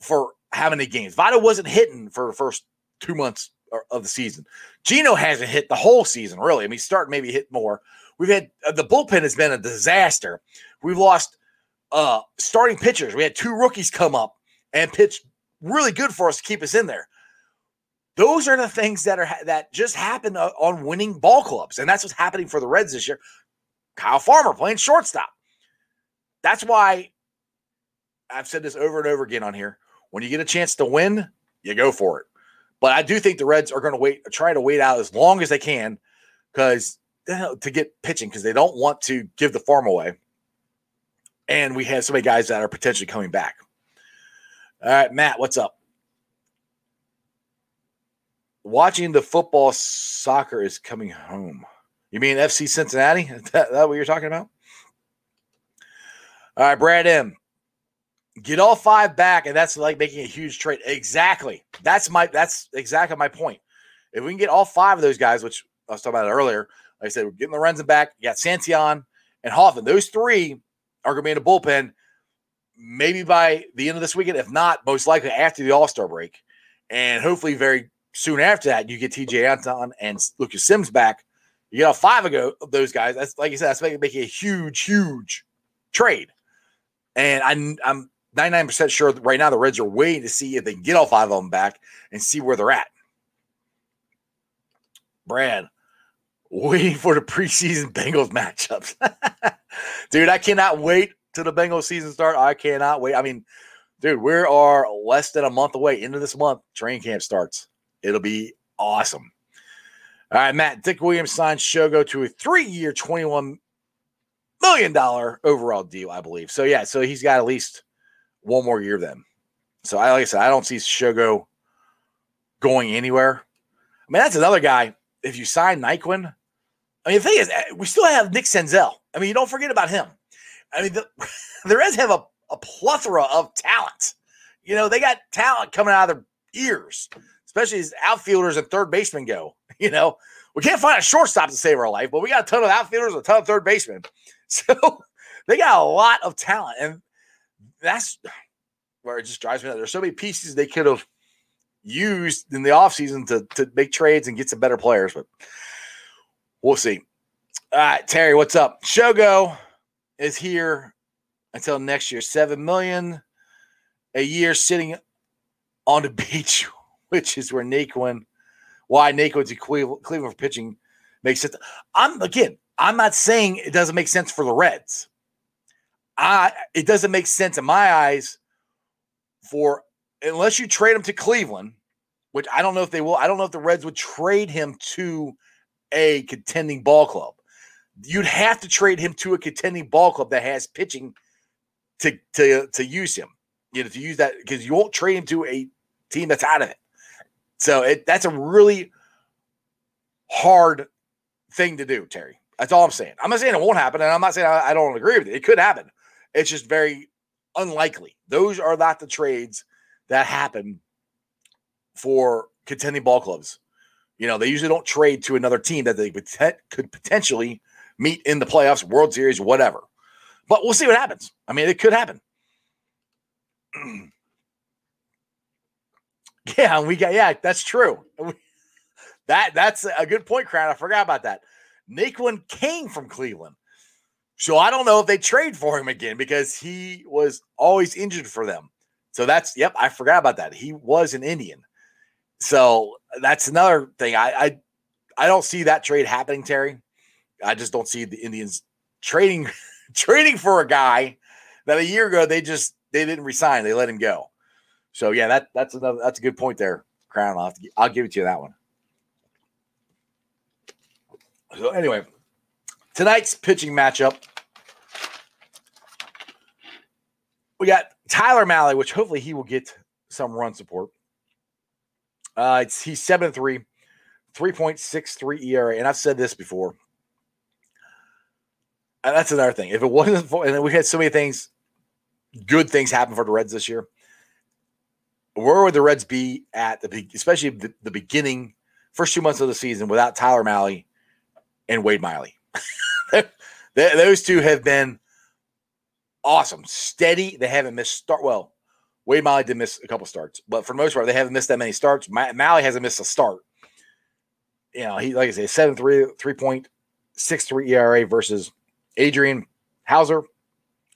for how many games? Votto wasn't hitting for the first two months of the season. Gino hasn't hit the whole season, really. I mean, start maybe hit more. We've had uh, the bullpen has been a disaster. We've lost uh starting pitchers. We had two rookies come up and pitch really good for us to keep us in there. Those are the things that are that just happen on winning ball clubs, and that's what's happening for the Reds this year. Kyle Farmer playing shortstop. That's why I've said this over and over again on here. When you get a chance to win, you go for it. But I do think the Reds are going to wait, try to wait out as long as they can, because to get pitching, because they don't want to give the farm away. And we have so many guys that are potentially coming back. All right, Matt, what's up? watching the football soccer is coming home. You mean FC Cincinnati? [laughs] Is that, that what you're talking about? All right, Brad M. Get all five back, and that's like making a huge trade. Exactly. That's my that's exactly my point. If we can get all five of those guys, which I was talking about earlier, like I said, we're getting Lorenzen back. You got Santillan and Hoffman. Those three are going to be in the bullpen maybe by the end of this weekend. If not, most likely after the All Star break. And hopefully, very soon after that, you get Tejay Antone and Lucas Sims back. You get all five of those guys. That's like I said, that's making, making a huge, huge trade. And I'm, I'm 99% sure right now the Reds are waiting to see if they can get all five of them back and see where they're at. Brad, waiting for the preseason Bengals matchups. [laughs] dude, I cannot wait till the Bengals season start. I cannot wait. I mean, dude, we are less than a month away. Into this month, training camp starts. It'll be awesome. All right, Matt. Dick Williams signed Shogo to a three-year, twenty-one million dollar overall deal, I believe. So yeah, so he's got at least one more year then. So I like I said, I don't see Shogo going anywhere. I mean, that's another guy. If you sign Naquin, I mean, the thing is, eh, we still have Nick Senzel. I mean, you don't forget about him. I mean, the, [laughs] the Reds have a, a plethora of talent. You know, they got talent coming out of their ears, especially as outfielders and third basemen go. [laughs] You know, we can't find a shortstop to save our life, but we got a ton of outfielders, a ton of third basemen. [laughs] So they got a lot of talent. And that's where it just drives me. There's so many pieces they could have used in the offseason to, to make trades and get some better players, but we'll see. All right, Terry, what's up? Shogo is here until next year. Seven million a year sitting on the [laughs] beach, which is where Naquin, why Naquin's in Cleveland, Cleveland for pitching makes sense. I'm again, I'm not saying it doesn't make sense for the Reds. I it doesn't make sense in my eyes for unless you trade him to Cleveland, which I don't know if they will. I don't know if the Reds would trade him to a contending ball club. You'd have to trade him to a contending ball club that has pitching to to to use him. You know, to use that because you won't trade him to a team that's out of it. So it that's a really hard thing to do, Terry. That's all I'm saying. I'm not saying it won't happen, and I'm not saying I, I don't agree with it. It could happen. It's just very unlikely. Those are not the trades that happen for contending ball clubs. You know, they usually don't trade to another team that they could potentially meet in the playoffs, World Series, whatever. But we'll see what happens. I mean, it could happen. [clears throat] yeah, we got yeah, that's true. that that's a good point, Crown. I forgot about that. Naquin came from Cleveland. So I don't know if they trade for him again because he was always injured for them. So that's yep, I forgot about that. He was an Indian. So that's another thing. I I, I don't see that trade happening, Terry. I just don't see the Indians trading [laughs] trading for a guy that a year ago they just they didn't resign. They let him go. So yeah, that that's another that's a good point there, Crown. I'll, I'll give it to you that one. So anyway, tonight's pitching matchup. We got Tyler Mahle, which hopefully he will get some run support. Uh, it's he's seven three, 3.63 ERA, and I've said this before. And that's another thing. If it wasn't for, and we had so many things, good things happen for the Reds this year. Where would the Reds be at the especially the, the beginning, first two months of the season without Tyler Mahle and Wade Miley. [laughs] [laughs] Those two have been awesome, steady. They haven't missed start. Well, Wade Miley did miss a couple starts, but for the most part, they haven't missed that many starts. Mahle hasn't missed a start. You know, he like I say, seven three three point six three ERA versus Adrian Houser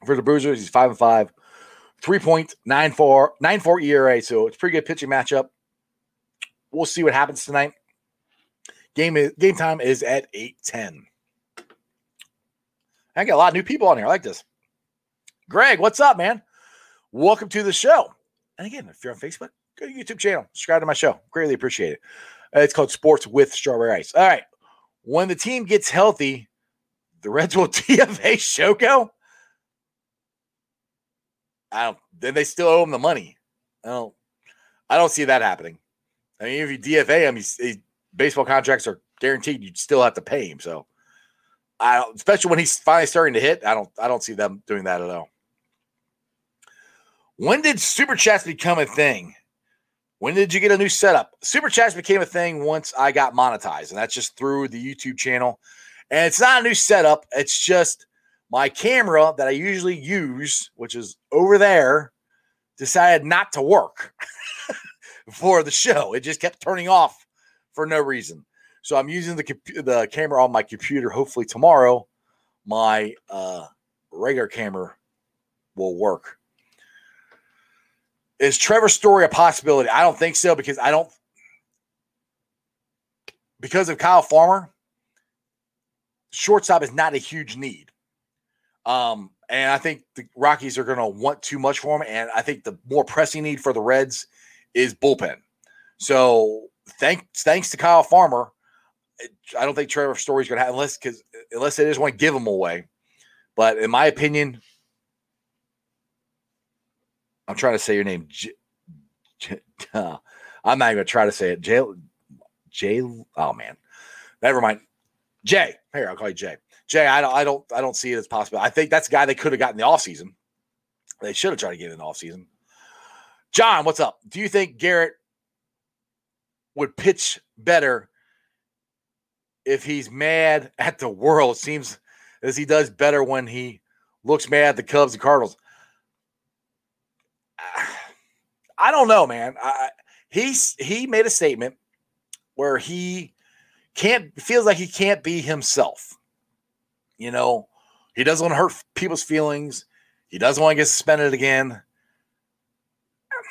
for the Bruisers. He's five and five, three point nine four nine four ERA. So it's pretty good pitching matchup. We'll see what happens tonight. Game is, game time is at eight ten. I got a lot of new people on here. I like this. Greg, what's up, man? Welcome to the show. And again, if you're on Facebook, go to YouTube channel, subscribe to my show. Greatly appreciate it. Uh, it's called Sports with Strawberry Ice. All right. When the team gets healthy, the Reds will [laughs] DFA Shogo. I don't. Then they still owe him the money. I don't. I don't see that happening. I mean, if you DFA him, he baseball contracts are guaranteed. You'd still have to pay him. So I especially when he's finally starting to hit. I don't I don't see them doing that at all. When did super chats become a thing? When did you get a new setup? Super chats became a thing once I got monetized, and that's just through the YouTube channel. And it's not a new setup, it's just my camera that I usually use, which is over there, decided not to work [laughs] for the show. It just kept turning off for no reason. So I'm using the the camera on my computer. Hopefully tomorrow, my uh, regular camera will work. Is Trevor Story's a possibility? I don't think so because I don't because of Kyle Farmer. Shortstop is not a huge need. Um, and I think the Rockies are going to want too much for him. And I think the more pressing need for the Reds is bullpen. So thanks thanks to Kyle Farmer, I don't think Trevor Story's going to have unless because unless they just want to give him away. But in my opinion, I'm trying to say your name. J, J, [laughs] uh, I'm not even going to try to say it. Jay, Jay. Oh man, never mind. Jay. Here, I'll call you Jay. Jay, I don't, I don't, I don't see it as possible. I think that's a guy they could have gotten the offseason. They should have tried to get in the offseason. John, what's up? Do you think Garrett would pitch better if he's mad [laughs] at the world? Seems as he does better when he looks mad at the Cubs and Cardinals. I [sighs] don't know, man. I, he's he made a statement where he can't feels like he can't be himself. You know, he doesn't want to hurt people's feelings. He doesn't want to get suspended again. [sighs]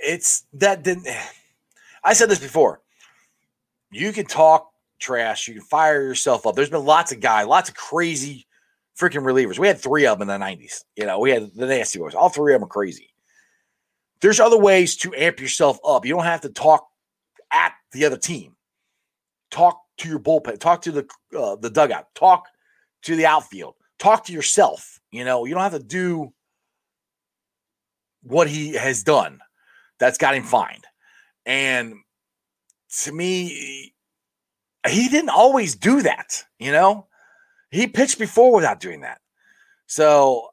It's that didn't. [sighs] I said this before. You can talk trash. You can fire yourself up. There's been lots of guys, lots of crazy freaking relievers. We had three of them in the 90s. You know, we had the nasty boys. All three of them are crazy. There's other ways to amp yourself up. You don't have to talk at the other team. Talk to your bullpen. Talk to the uh, the dugout. Talk to the outfield. Talk to yourself. You know, you don't have to do what he has done. That's got him fined. And to me, he didn't always do that. You know, he pitched before without doing that. So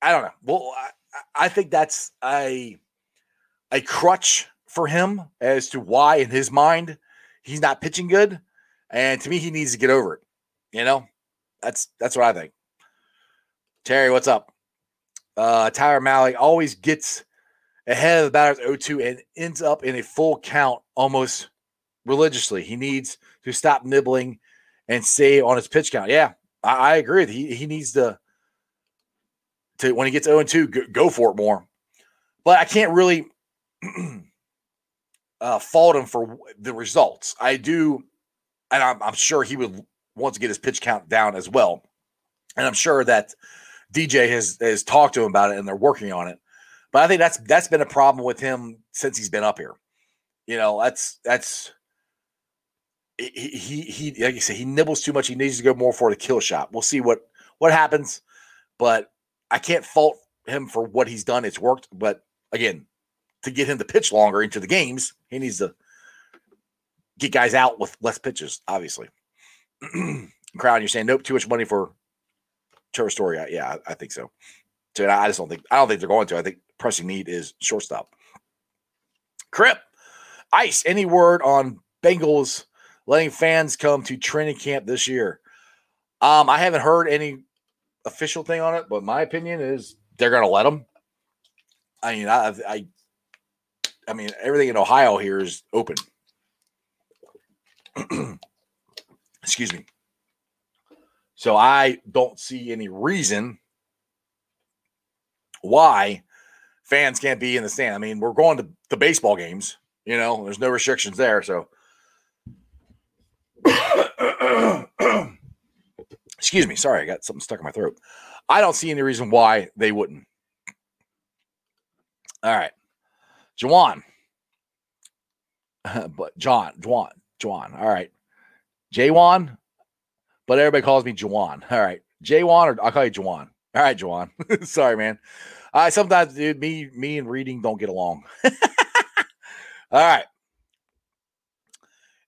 I don't know. Well, I, I think that's a a crutch for him as to why, in his mind, he's not pitching good. And to me, he needs to get over it. You know, that's that's what I think. Terry, what's up? Uh, Tyler Mahle always gets ahead of the batter's 0-2 and ends up in a full count almost religiously. He needs to stop nibbling and stay on his pitch count. Yeah, I, I agree. He he needs to to when he gets 0 2, go, go for it more. But I can't really [clears throat] uh, fault him for the results. I do, and I'm, I'm sure he would want to get his pitch count down as well. And I'm sure that DJ has has talked to him about it, and they're working on it. But I think that's that's been a problem with him since he's been up here. You know, that's that's he, he like you said he nibbles too much. He needs to go more for the kill shot. We'll see what what happens, but I can't fault him for what he's done. It's worked, but again, to get him to pitch longer into the games, he needs to get guys out with less pitches. Obviously, [clears throat] Crown, you're saying nope, too much money for Trevor Story. Yeah, I think so. So I just don't think I don't think they're going to. I think pressing need is shortstop. Crip, Ice. Any word on Bengals letting fans come to training camp this year. Um, I haven't heard any official thing on it, but my opinion is they're going to let them. I mean, I, I, I mean, everything in Ohio here is open. [clears throat] Excuse me. So I don't see any reason why fans can't be in the stand. I mean, we're going to the baseball games, you know, there's no restrictions there. So [coughs] Excuse me. Sorry, I got something stuck in my throat. I don't see any reason why they wouldn't. All right. Juwan. [laughs] but John, Juwan, Juwan. All right. Jaywan. But everybody calls me Juwan. All right. Jaywan, or I'll call you Juwan. All right, Juwan. [laughs] Sorry, man. Uh, sometimes, dude, me, me and reading don't get along. [laughs] All right.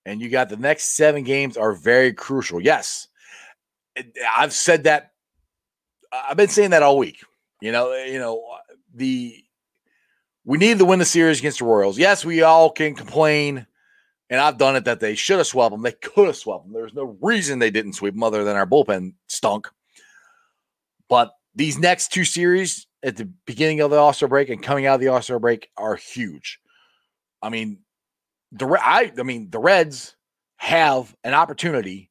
and you got the next seven games are very crucial. Yes, uh, I've said that. Uh, I've been saying that all week. You know, uh, you know the we need to win the series against the Royals. Yes, we all can complain, and I've done it that they should have swept them. They could have swept them. There's no reason they didn't sweep them other than our bullpen stunk. But these next two series at the beginning of the All Star break and coming out of the All Star break are huge. I mean, the I I mean the Reds have an opportunity.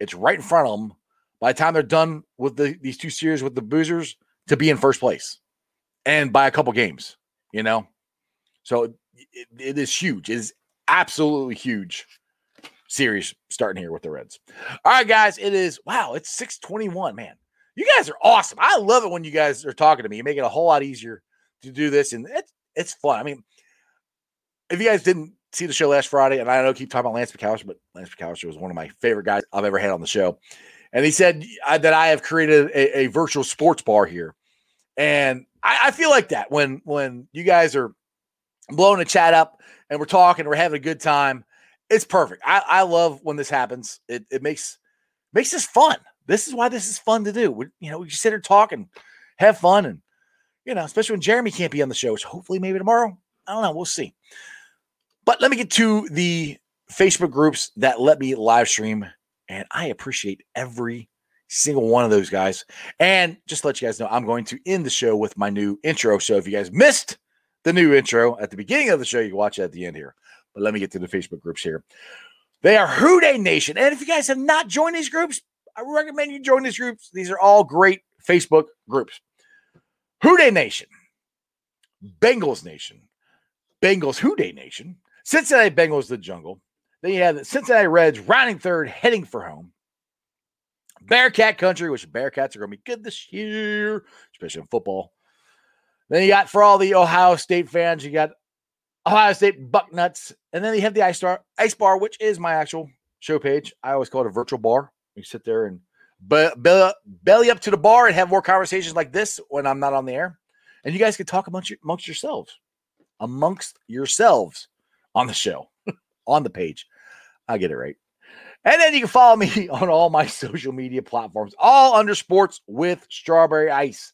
It's right in front of them. By the time they're done with the, these two series with the Boozers, to be in first place, and by a couple games, you know. So it, it is huge. It is absolutely huge series starting here with the Reds. All right, guys. It is wow. It's six twenty one. Man, you guys are awesome. I love it when you guys are talking to me. You make it a whole lot easier to do this, and it's it's fun. I mean, if you guys didn't see the show last Friday, and I know I keep talking about Lance McAlister, but Lance McAlister was one of my favorite guys I've ever had on the show. And he said that I have created a, a virtual sports bar here. And I, I, feel like that when when you guys are blowing the chat up and we're talking, we're having a good time. It's perfect. I, I love when this happens. It, it makes makes this fun. This is why this is fun to do. We, you know, we just sit here talk and have fun, and you know, especially when Jeremy can't be on the show, which hopefully maybe tomorrow. I don't know. We'll see. But let me get to the Facebook groups that let me live stream. And I appreciate every single one of those guys. And just to let you guys know, I'm going to end the show with my new intro. So if you guys missed the new intro at the beginning of the show, you can watch it at the end here. But let me get to the Facebook groups here. They are Dey Nation. And if you guys have not joined these groups, I recommend you join these groups. These are all great Facebook groups. Who Dey Nation, Bengals Nation, Bengals Who Dey Nation, Cincinnati Bengals, the jungle. Then you have the Cincinnati Reds rounding third, heading for home. Bearcat country, which Bearcats are going to be good this year, especially in football. Then you got for all the Ohio State fans, you got Ohio State Bucknuts, and then you have the Ice Bar, Ice Bar, which is my actual show page. I always call it a virtual bar. You sit there and be, belly up to the bar and have more conversations like this when I'm not on the air, and you guys can talk amongst, amongst yourselves, amongst yourselves on the show, [laughs] on the page. I get it right. And then you can follow me [laughs] on all my social media platforms, all under sports with strawberry ice.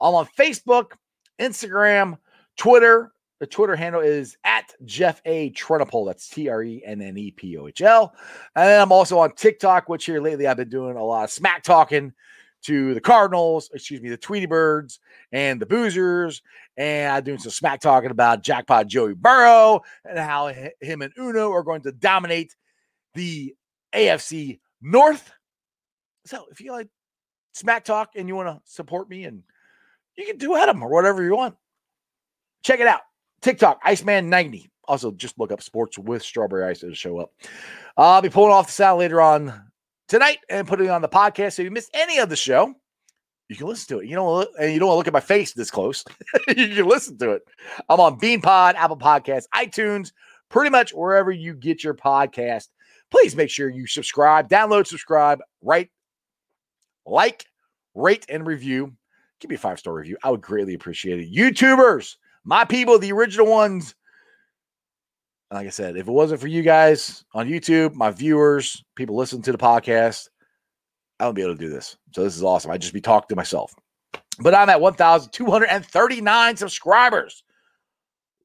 I'm on Facebook, Instagram, Twitter. The Twitter handle is at Jeff A. Trennepohl. That's T R E N N E P O H L. And then I'm also on TikTok, which here lately I've been doing a lot of smack talking to the Cardinals, excuse me, the Tweety Birds and the Boozers. And I'm doing some smack talking about Jackpot Joey Burrow and how him and Uno are going to dominate the AFC North. So if you like smack talk and you want to support me and you can do Adam or whatever you want, check it out. TikTok, Iceman90. Also, just look up sports with strawberry ice to show up. I'll be pulling off the sound later on tonight and putting it on the podcast. So if you missed any of the show, you can listen to it. You know, and you don't want to look at my face this close. [laughs] you can listen to it. I'm on BeanPod, Apple Podcasts, iTunes, pretty much wherever you get your podcast. Please make sure you subscribe, download, subscribe, write, like, rate, and review. Give me a five star review. I would greatly appreciate it. YouTubers, my people, the original ones like I said, if it wasn't for you guys on YouTube, my viewers, people listen to the podcast, I wouldn't be able to do this. So this is awesome. I'd just be talking to myself. But I'm at 1,239 subscribers,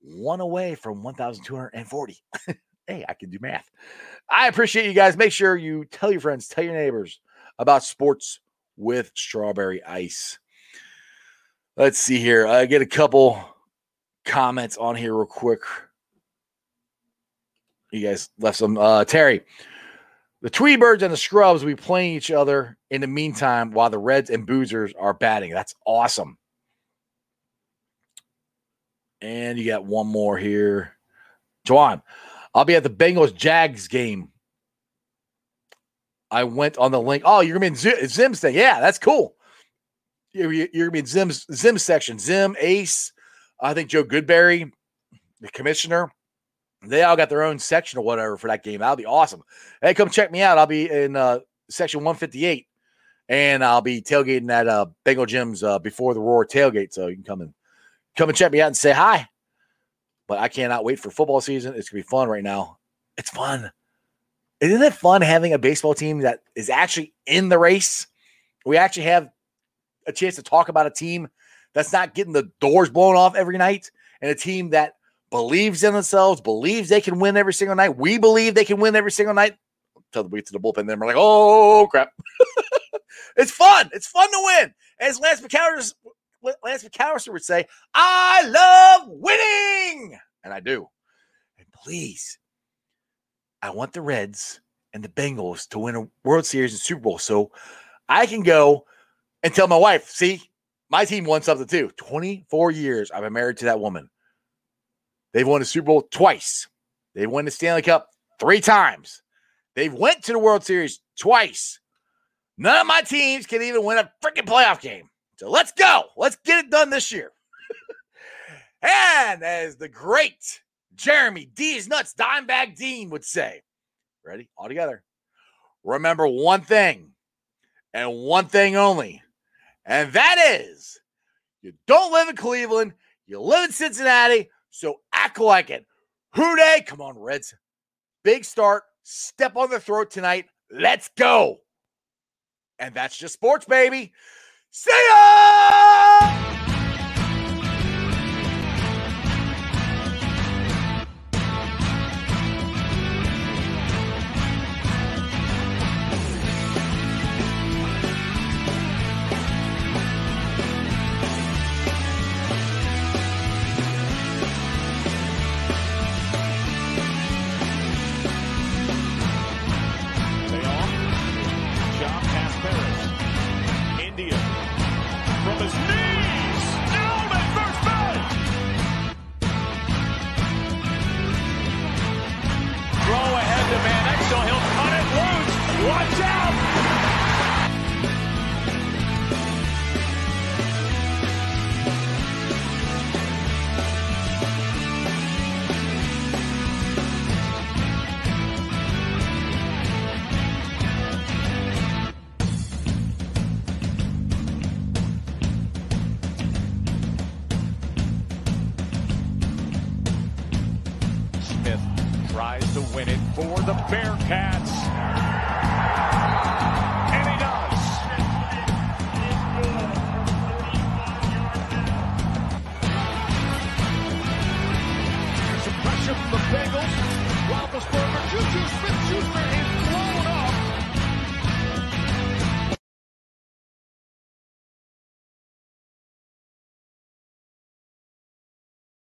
one away from 1,240. [laughs] hey, I can do math. I appreciate you guys. Make sure you tell your friends, tell your neighbors about sports with strawberry ice. Let's see here. I get a couple comments on here real quick. You guys left some. Uh, Terry, the Tweety Birds and the Scrubs will be playing each other in the meantime while the Reds and Boozers are batting. That's awesome. And you got one more here. Juan, I'll be at the Bengals Jags game. I went on the link. Oh, you're gonna be in Zim's thing. Yeah, that's cool. You're, you're gonna be in Zim's Zim's section. Zim, Ace, I think Joe Goodberry, the commissioner. They all got their own section or whatever for that game. That'll be awesome. Hey, come check me out. I'll be in uh, section 158, and I'll be tailgating at uh, Bengal Jim's uh, before the Roar tailgate. So you can come and come and check me out and say hi. But I cannot wait for football season. It's gonna be fun right now. It's fun. Isn't it fun having a baseball team that is actually in the race? We actually have a chance to talk about a team that's not getting the doors blown off every night and a team that believes in themselves, believes they can win every single night. We believe they can win every single night. Tell the we to the bullpen, then we're like, oh crap. [laughs] it's fun. It's fun to win. As Lance McAlister, Lance McAlister would say, I love winning. And I do. And please, I want the Reds and the Bengals to win a World Series and Super Bowl. So I can go and tell my wife, see, my team won something too. 24 years I've been married to that woman. They've won the Super Bowl twice. They've won the Stanley Cup three times. They've went to the World Series twice. None of my teams can even win a freaking playoff game. So let's go. Let's get it done this year. [laughs] and as the great Jeremy D's Nuts Dimebag Dean would say, ready? All together. Remember one thing and one thing only, and that is you don't live in Cleveland, you live in Cincinnati, so act like it. Dey? Come on, Reds. Big start. Step on the throat tonight. Let's go. And that's just sports, baby. See ya!